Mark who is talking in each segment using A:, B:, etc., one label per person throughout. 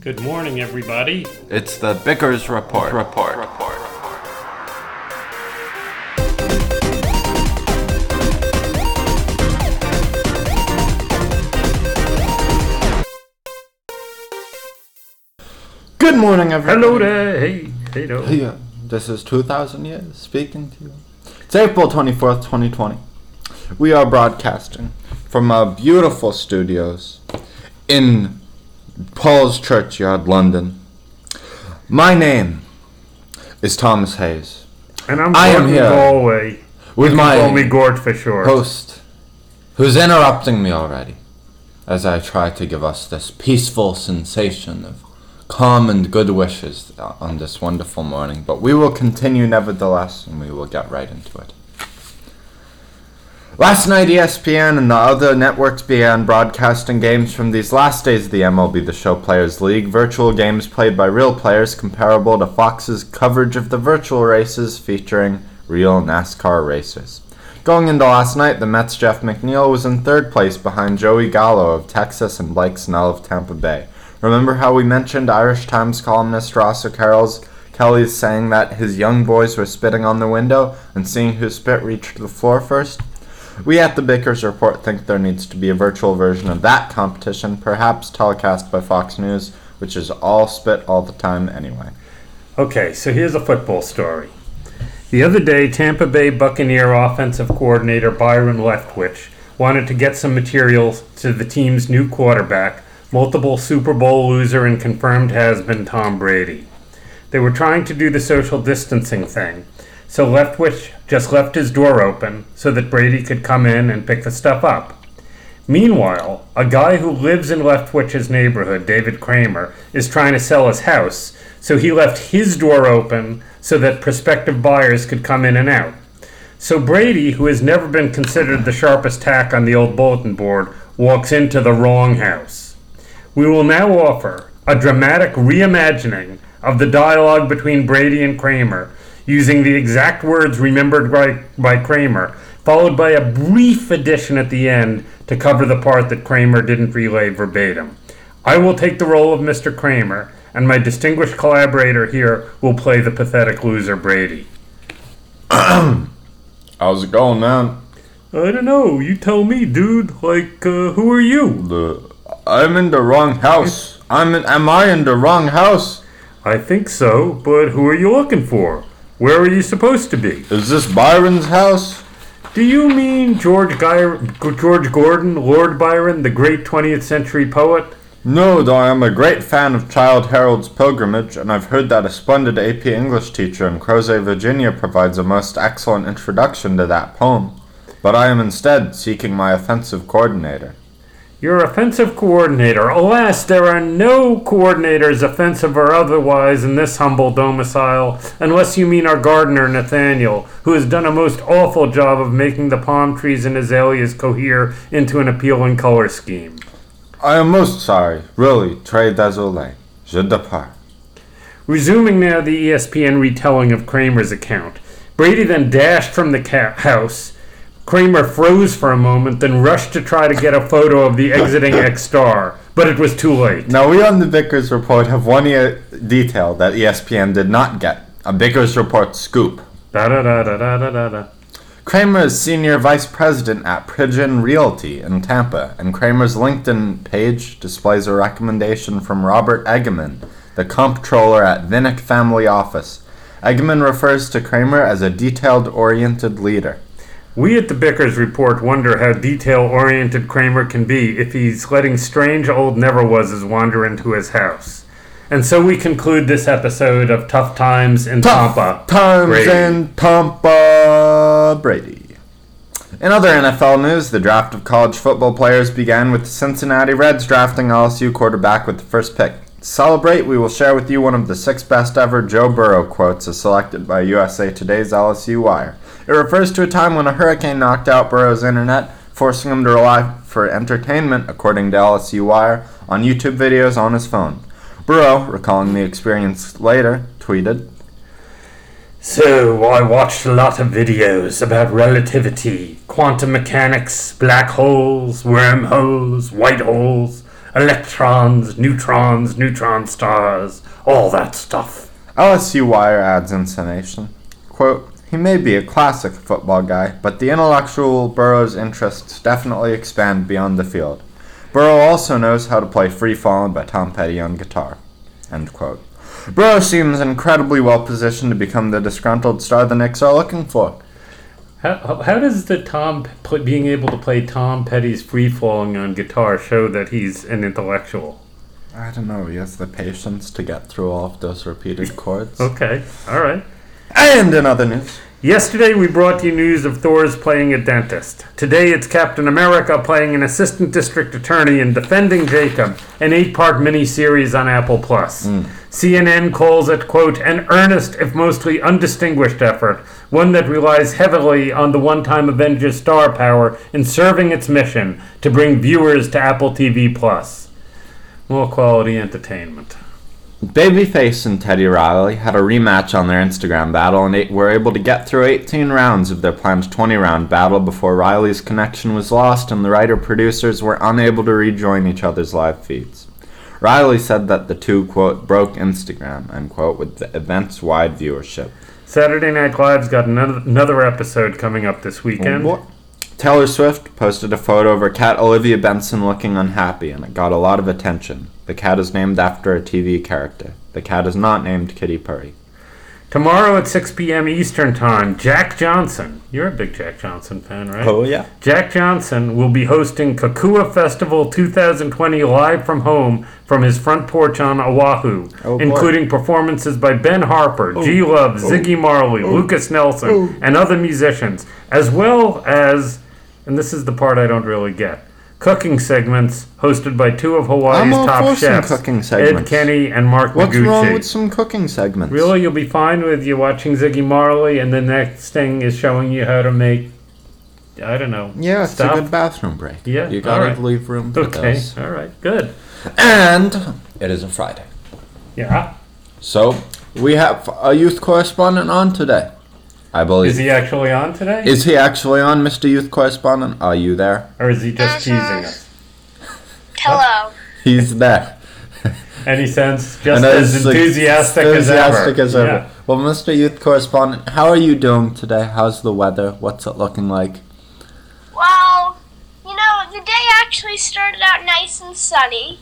A: Good morning, everybody.
B: It's the Bickers Report. Report. Report. Good morning, everybody.
A: Hello there. Hey, hey, no.
B: Yeah, uh, this is 2000 years speaking to you. It's April 24th, 2020. We are broadcasting from our beautiful studios in Paul's Churchyard, London. My name is Thomas Hayes,
A: And I'm
B: I am here
A: Galway.
B: with
A: can call me
B: my
A: Gort for short.
B: host, who's interrupting me already as I try to give us this peaceful sensation of calm and good wishes on this wonderful morning. But we will continue nevertheless, and we will get right into it. Last night, ESPN and the other networks began broadcasting games from these last days of the MLB The Show Players League, virtual games played by real players comparable to Fox's coverage of the virtual races featuring real NASCAR racers. Going into last night, the Mets' Jeff McNeil was in third place behind Joey Gallo of Texas and Blake Snell of Tampa Bay. Remember how we mentioned Irish Times columnist Ross O'Carroll's Kelly's saying that his young boys were spitting on the window and seeing who spit reached the floor first? We at the Bickers Report think there needs to be a virtual version of that competition, perhaps telecast by Fox News, which is all spit all the time anyway.
A: Okay, so here's a football story. The other day, Tampa Bay Buccaneer offensive coordinator Byron Leftwich wanted to get some materials to the team's new quarterback, multiple Super Bowl loser and confirmed has been Tom Brady. They were trying to do the social distancing thing, so Leftwich just left his door open so that Brady could come in and pick the stuff up. Meanwhile, a guy who lives in Leftwich's neighborhood, David Kramer, is trying to sell his house, so he left his door open so that prospective buyers could come in and out. So Brady, who has never been considered the sharpest tack on the old bulletin board, walks into the wrong house. We will now offer a dramatic reimagining of the dialogue between Brady and Kramer, using the exact words remembered by, by Kramer, followed by a brief addition at the end to cover the part that Kramer didn't relay verbatim. I will take the role of Mr. Kramer, and my distinguished collaborator here will play the pathetic loser Brady.
B: How's it going, man?
A: I don't know. You tell me, dude. Like, uh, who are you?
B: The I'm in the wrong house. I'm in, am I in the wrong house?
A: I think so, but who are you looking for? Where are you supposed to be?
B: Is this Byron's house?
A: Do you mean George Guy- George Gordon, Lord Byron, the great 20th century poet?
B: No, though I am a great fan of Childe Harold's Pilgrimage, and I've heard that a splendid AP English teacher in Crozet, Virginia provides a most excellent introduction to that poem. But I am instead seeking my offensive coordinator.
A: Your offensive coordinator. Alas, there are no coordinators, offensive or otherwise, in this humble domicile, unless you mean our gardener, Nathaniel, who has done a most awful job of making the palm trees and azaleas cohere into an appealing color scheme.
B: I am most sorry, really, très désolé. Je depart.
A: Resuming now the ESPN retelling of Kramer's account, Brady then dashed from the house. Kramer froze for a moment, then rushed to try to get a photo of the exiting ex star, but it was too late.
B: Now, we on the Bickers Report have one e- detail that ESPN did not get a Bickers Report scoop.
A: Da da da da da da da da.
B: Kramer is senior vice president at Pridgeon Realty in Tampa, and Kramer's LinkedIn page displays a recommendation from Robert Egeman, the comptroller at Vinnick Family Office. Egeman refers to Kramer as a detailed oriented leader.
A: We at the Bickers Report wonder how detail oriented Kramer can be if he's letting strange old never was wander into his house. And so we conclude this episode of Tough Times in Tampa.
B: Times
A: Brady.
B: in Tampa Brady. In other NFL news, the draft of college football players began with the Cincinnati Reds drafting LSU quarterback with the first pick. To celebrate, we will share with you one of the six best ever Joe Burrow quotes as selected by USA Today's LSU Wire. It refers to a time when a hurricane knocked out Burrow's internet, forcing him to rely for entertainment, according to LSU Wire, on YouTube videos on his phone. Burrow, recalling the experience later, tweeted,
A: So, I watched a lot of videos about relativity, quantum mechanics, black holes, wormholes, white holes, electrons, neutrons, neutron stars, all that stuff.
B: LSU Wire adds intonation. Quote, he may be a classic football guy, but the intellectual Burrow's interests definitely expand beyond the field. Burrow also knows how to play Free Fallin' by Tom Petty on guitar. End quote. Burrow seems incredibly well positioned to become the disgruntled star the Knicks are looking for.
A: How, how- does the Tom being able to play Tom Petty's free falling on guitar show that he's an intellectual?
B: I don't know, he has the patience to get through all of those repeated chords.
A: Okay, all right.
B: And in other news,
A: Yesterday we brought you news of Thor's playing a dentist. Today it's Captain America playing an assistant district attorney in Defending Jacob, an eight-part miniseries on Apple Plus. Hmm. CNN calls it, quote, an earnest, if mostly undistinguished effort, one that relies heavily on the one-time Avengers star power in serving its mission to bring viewers to Apple TV Plus. More quality entertainment.
B: Babyface and Teddy Riley had a rematch on their Instagram battle and eight, were able to get through 18 rounds of their planned 20 round battle before Riley's connection was lost and the writer producers were unable to rejoin each other's live feeds. Riley said that the two, quote, broke Instagram, end quote, with the event's wide viewership.
A: Saturday Night Live's got another, another episode coming up this weekend.
B: Taylor Swift posted a photo of her cat Olivia Benson looking unhappy, and it got a lot of attention. The cat is named after a TV character. The cat is not named Kitty Purry.
A: Tomorrow at 6 p.m. Eastern Time, Jack Johnson. You're a big Jack Johnson fan, right?
B: Oh, yeah.
A: Jack Johnson will be hosting Kokua Festival 2020 live from home from his front porch on Oahu,
B: Oh,
A: including performances by Ben Harper, oh. G Love, oh. Ziggy Marley, oh. Lukas Nelson, and other musicians, as well as, and this is the part I don't really get, cooking segments hosted by two of Hawaii's
B: I'm all
A: top
B: for some
A: chefs,
B: cooking
A: Ed
B: segments.
A: Kenny and Mark
B: What's
A: Noguchi.
B: wrong with some cooking segments?
A: Really, you'll be fine with you watching Ziggy Marley, and the next thing is showing you how to make, I don't know,
B: Yeah, it's
A: stuff.
B: a good bathroom break.
A: Yeah,
B: you gotta
A: alright.
B: leave room for
A: Okay,
B: those.
A: all right, good.
B: And it is a Friday,
A: Yeah,
B: so we have a youth correspondent on today. I believe.
A: is he actually on today,
B: Is he actually on, Mr. Youth Correspondent? Are you there?
A: or is he just
C: Uh-huh.
A: teasing us?
C: Hello.
B: He's there.
A: And he sounds just
B: And
A: as
B: as
A: enthusiastic,
B: enthusiastic
A: as
B: as
A: ever.
B: ever. Well, Mr. Youth Correspondent, how are you doing today? How's the weather? What's it looking like?
C: Well, you know, the day actually started out nice and sunny,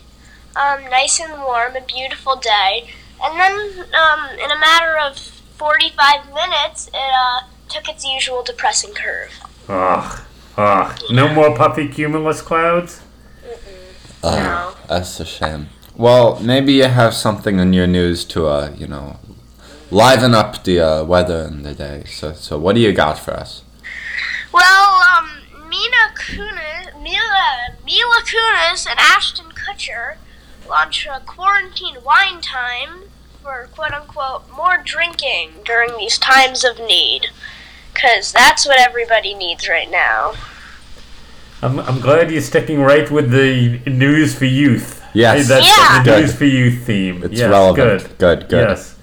C: um, nice and warm, a beautiful day, and then um, in a matter of 45 minutes, it uh, took its usual depressing curve.
A: Ugh, ugh. No more puffy cumulus clouds.
C: No.
B: That's a shame. Well, maybe you have something in your news to, uh, you know, liven up the uh, weather in the day. So, so what do you got for us?
C: Well, um, Mina Kunis, Mila, Mila Kunis and Ashton Kutcher launched a quarantine wine time for quote unquote more drinking during these times of need. Because that's what everybody needs right now.
A: I'm, I'm glad you're sticking right with the news for youth.
B: Yes.
A: Hey, that's
C: Yeah.
A: the news for youth theme.
B: It's
A: yes,
B: relevant.
A: Good.
B: Good, good.
A: Yes.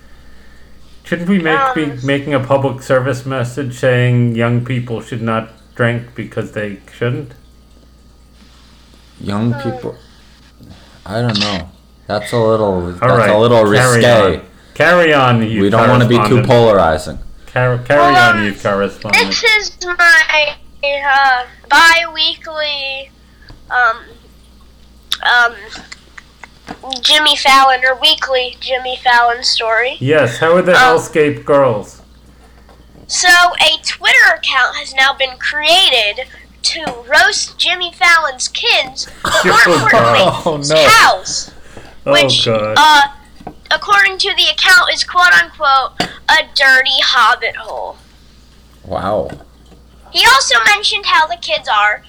A: Shouldn't we make be
C: Um,
A: making a public service message saying young people should not drink because they shouldn't?
B: Young people. I don't know. That's a little.
A: All
B: that's
A: right.
B: a little
A: carry
B: risque.
A: On. Carry on, you
B: We don't want to be too polarizing.
A: Car- carry
C: Well,
A: on, you correspondent.
C: This is my uh, bi-weekly um, um, Jimmy Fallon or weekly Jimmy Fallon story.
A: Yes. How are the
C: Um,
A: Hellscape girls?
C: So a Twitter account has now been created to roast Jimmy Fallon's kids, but more
A: Oh,
C: importantly,
B: God. Oh,
C: his
B: no.
C: house, which,
A: God.
C: uh, according to the account, is quote unquote a dirty hobbit hole.
B: Wow.
C: He also mentioned how the kids are,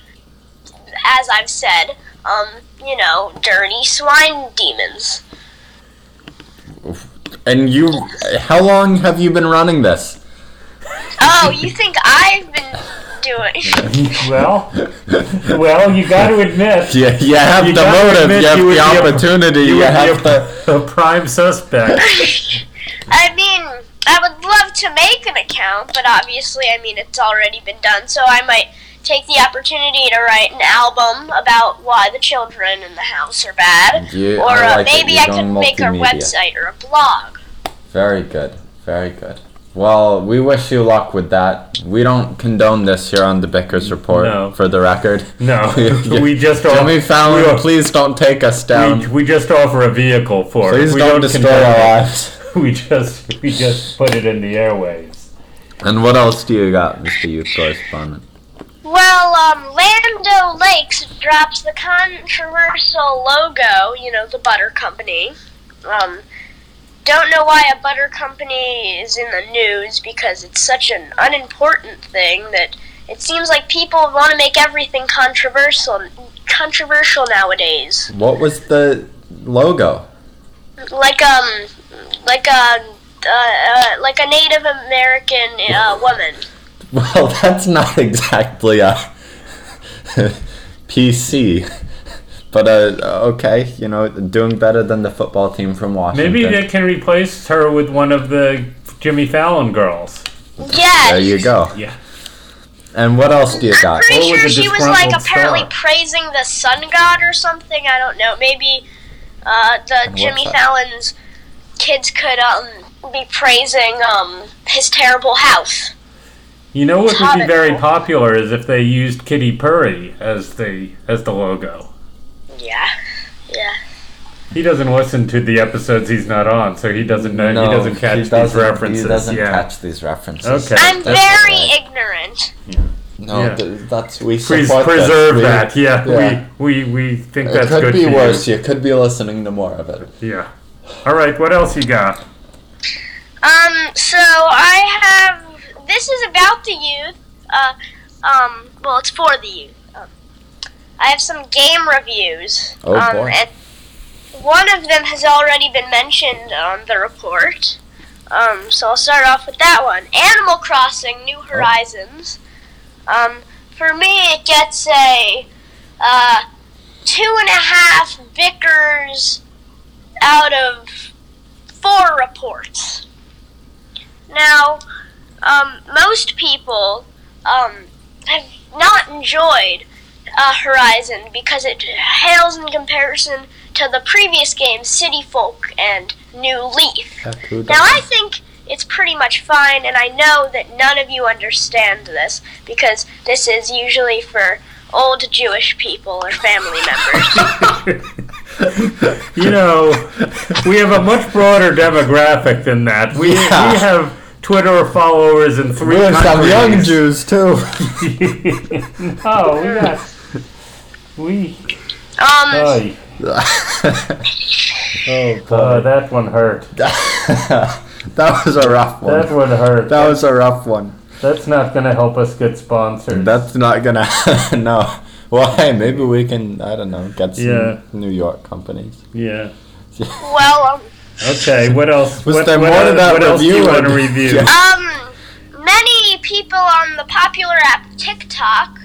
C: as I've said, um, you know, dirty swine demons.
B: And you, how long have you been running this?
C: Oh, you think I've been doing?
A: well, well, you got to admit.
B: You, you have
A: You
B: the motive, you have
A: you
B: the
A: be a-
B: opportunity, you, have the.
A: a prime suspect.
C: I mean, I would love to make an account, but obviously, I mean, it's already been done. So I might take the opportunity to write an album about why the children in the house are bad,
B: You-
C: or
B: I
C: uh,
B: like it.
C: maybe I could make a website or a blog.
B: Very good. Very good. Well, we wish you luck with that. We don't condone this here on the Bickers Report,
A: No.
B: for the record.
A: No,
B: Yeah.
A: we just
B: Jimmy
A: off-
B: Fallon,
A: we,
B: please don't take us down.
A: we, we just offer a vehicle for it.
B: please
A: We
B: don't destroy our lives.
A: We just we just put it in the airwaves.
B: And what else do you got, Mr. Youth Correspondent?
C: Well, um, Land O'Lakes drops the controversial logo, you know, the butter company. Um, don't know why a butter company is in the news because it's such an unimportant thing that it seems like people want to make everything controversial controversial nowadays.
B: What was the logo?
C: Like um like a uh, uh, like a Native American uh, woman.
B: Well, that's not exactly a PC. But uh, okay, you know, doing better than the football team from Washington.
A: Maybe they can replace her with one of the Jimmy Fallon girls.
C: Yes.
B: There you go.
A: Yeah.
B: And what else do you
C: I'm
B: got?
C: pretty
A: Or with
C: sure she was like apparently
A: star.
C: praising the sun god or something. I don't know. Maybe uh, the
B: what's
C: Jimmy? Fallon's kids could um, be praising um, his terrible house.
A: You know what would be
C: Hobbit.
A: very popular is if they used Kitty Purry as the as the logo.
C: Yeah. Yeah.
A: He doesn't listen to the episodes he's not on, so he doesn't know. he doesn't catch
B: he
A: these
B: doesn't-
A: references.
B: He doesn't
A: yeah.
B: catch these references.
A: Okay.
C: I'm
B: That's
C: very
B: alright.
C: ignorant.
B: No,
A: Yeah.
B: th- that's we
A: Please
B: support this.
A: preserve
B: We-
A: that. Yeah,
B: yeah.
A: we we we think
B: It
A: that's
B: could
A: good
B: be
A: for
B: worse. You could be listening to more of it.
A: Yeah. All right. What else you got?
C: Um, so I have. This is about the youth. Uh, um, well, it's for the youth. I have some game reviews.
B: Oh,
C: um,
B: boy.
C: And one of them has already been mentioned on the report. Um, so I'll start off with that one. Animal Crossing: New Horizons. Um, for me, it gets a uh, two and a half Bickers out of four reports. Now, um, most people um, have not enjoyed uh, Horizon because it hails in comparison to the previous games, City Folk and New Leaf. Now, I think it's pretty much fine, and I know that none of you understand this because this is usually for old Jewish people or family members.
A: you know, we have a much broader demographic than that. We
B: Yeah.
A: we have Twitter followers in three
B: We're some young Jews too.
A: no, we got we.
C: Um,
A: Oy.
B: oh
A: Uh, that one hurt.
B: that was a rough one.
A: That one hurt.
B: That was a rough one.
A: That's not going to help us get sponsors.
B: That's not gonna no. Well, hey, maybe we can. I don't know. Get some
A: Yeah.
B: New York companies.
A: yeah.
C: well, um,
A: Okay. What else?
B: Was
A: what,
B: there
A: what,
B: more to
A: uh,
B: that
A: what else do
B: review
A: you want to review?
B: Yeah.
C: Um, many people on the popular app TikTok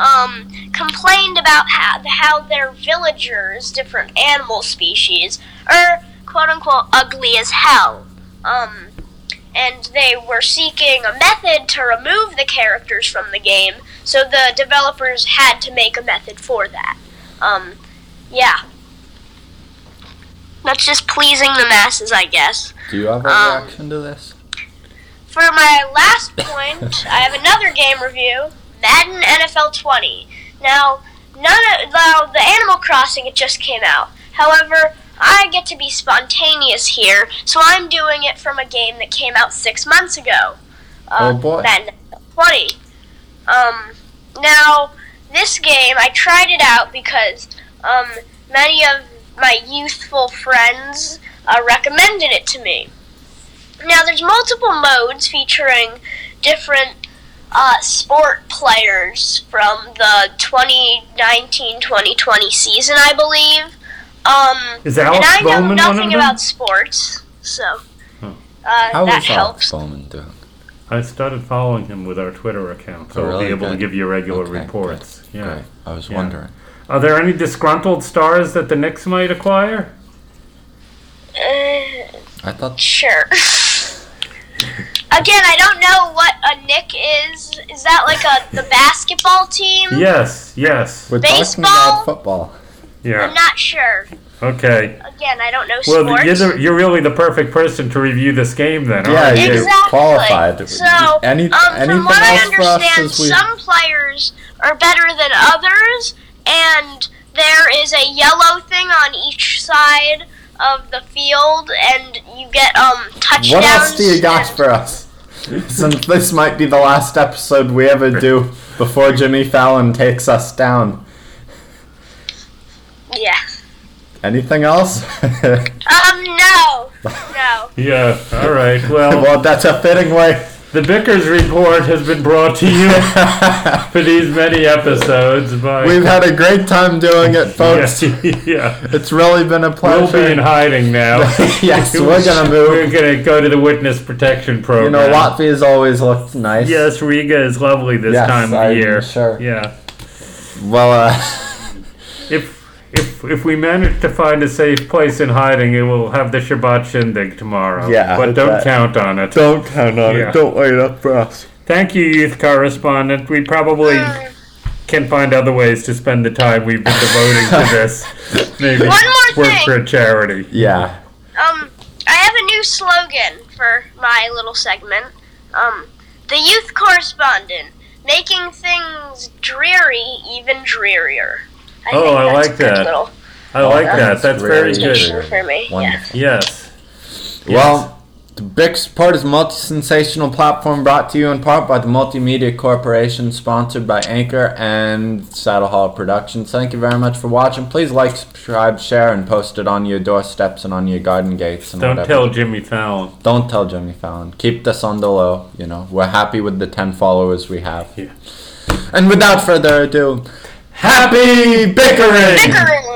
C: um, complained about how, how their villagers, different animal species, are quote unquote ugly as hell. Um, and they were seeking a method to remove the characters from the game, so the developers had to make a method for that. Um, yeah. That's just pleasing the masses, I guess.
B: Do you have a
C: Um,
B: reaction to this?
C: For my last point, I have another game review, Madden NFL 20. Now, none of, now the Animal Crossing it just came out. However, I get to be spontaneous here, so I'm doing it from a game that came out six months ago. Uh,
B: Oh, boy.
C: Madden NFL 20. Um, now this game I tried it out because um, many of my youthful friends uh, recommended it to me. Now, there's multiple modes featuring different uh, sport players from the 2019-2020 season, I believe. Um,
A: Is Alex
C: and I know
A: Bowman
C: nothing about sports, so
A: Hmm.
C: uh,
B: How
C: that
B: is
C: helps.
B: Bowman doing?
A: I started following him with our Twitter account, so
B: Oh,
A: I'll be able to give you regular
B: Okay,
A: reports. Yeah.
B: Great. I was
A: Yeah.
B: wondering.
A: Are there any disgruntled stars that the Knicks might acquire?
C: Uh,
B: I thought
C: sure. Again, I don't know what a Nick is. Is that like a the basketball team?
A: Yes, yes.
B: We're talking
C: Baseball?
B: about football.
A: Yeah.
C: I'm not sure.
A: Okay.
C: Again, I don't know
A: Well,
C: sports.
A: you're, you're really the perfect person to review this game then.
B: Yeah,
A: aren't you?
B: you're
C: exactly.
B: qualified.
C: So,
B: Any-
C: um,
B: anything
C: from what I
B: else for
C: understand,
B: as we-
C: some players are better than others, and there is a yellow thing on each side of the field, and you get um touchdowns.
B: What else do you got for us? Since this might be the last episode we ever do before Jimmy Fallon takes us down.
C: Yeah.
B: Anything else?
C: Um. No. No.
A: Yeah, all right. Well,
B: well, that's a fitting way.
A: The Bickers report has been brought to you for these many episodes by.
B: We've had a great time doing it, folks.
A: yeah, yeah.
B: It's really been a pleasure.
A: We'll be in hiding now.
B: yes, we're gonna move.
A: We're gonna go to the witness protection program.
B: You know, Latvia's always looked nice.
A: Yes, Riga is lovely this
B: Yes,
A: time of
B: I'm
A: year.
B: sure.
A: Yeah.
B: Well, uh,
A: If if if we manage to find a safe place in hiding, it will have the Shabbat shindig tomorrow.
B: Yeah,
A: But don't
B: that-
A: count on it.
B: don't count on
A: Yeah.
B: it. Don't wait up for us.
A: Thank you, youth correspondent. We probably can find other ways to spend the time we've been devoting to this. Maybe
C: One more
A: work
C: thing.
A: for a charity.
B: Yeah.
C: Um, I have a new slogan for my little segment. Um, the youth correspondent, making things dreary even drearier. I
A: Oh,
C: think
A: I
C: that's
A: like
C: a good
A: that.
C: Little
A: I like that.
B: that's
A: That's
B: very
A: very
B: good.
A: good.
C: for me. Yeah.
B: Wonderful.
A: Yes.
B: Well, the Bix Report is a multi-sensational platform brought to you in part by the Multimedia Corporation, sponsored by Anchor and Saddle Hall Productions. Thank you very much for watching. Please like, subscribe, share, and post it on your doorsteps and on your garden gates and
A: Don't
B: whatever.
A: tell Jimmy Fallon.
B: Don't tell Jimmy Fallon. Keep this on the low. You know, we're happy with the 10 followers we have.
A: Yeah.
B: And without further ado, happy bickering!
C: Bickering!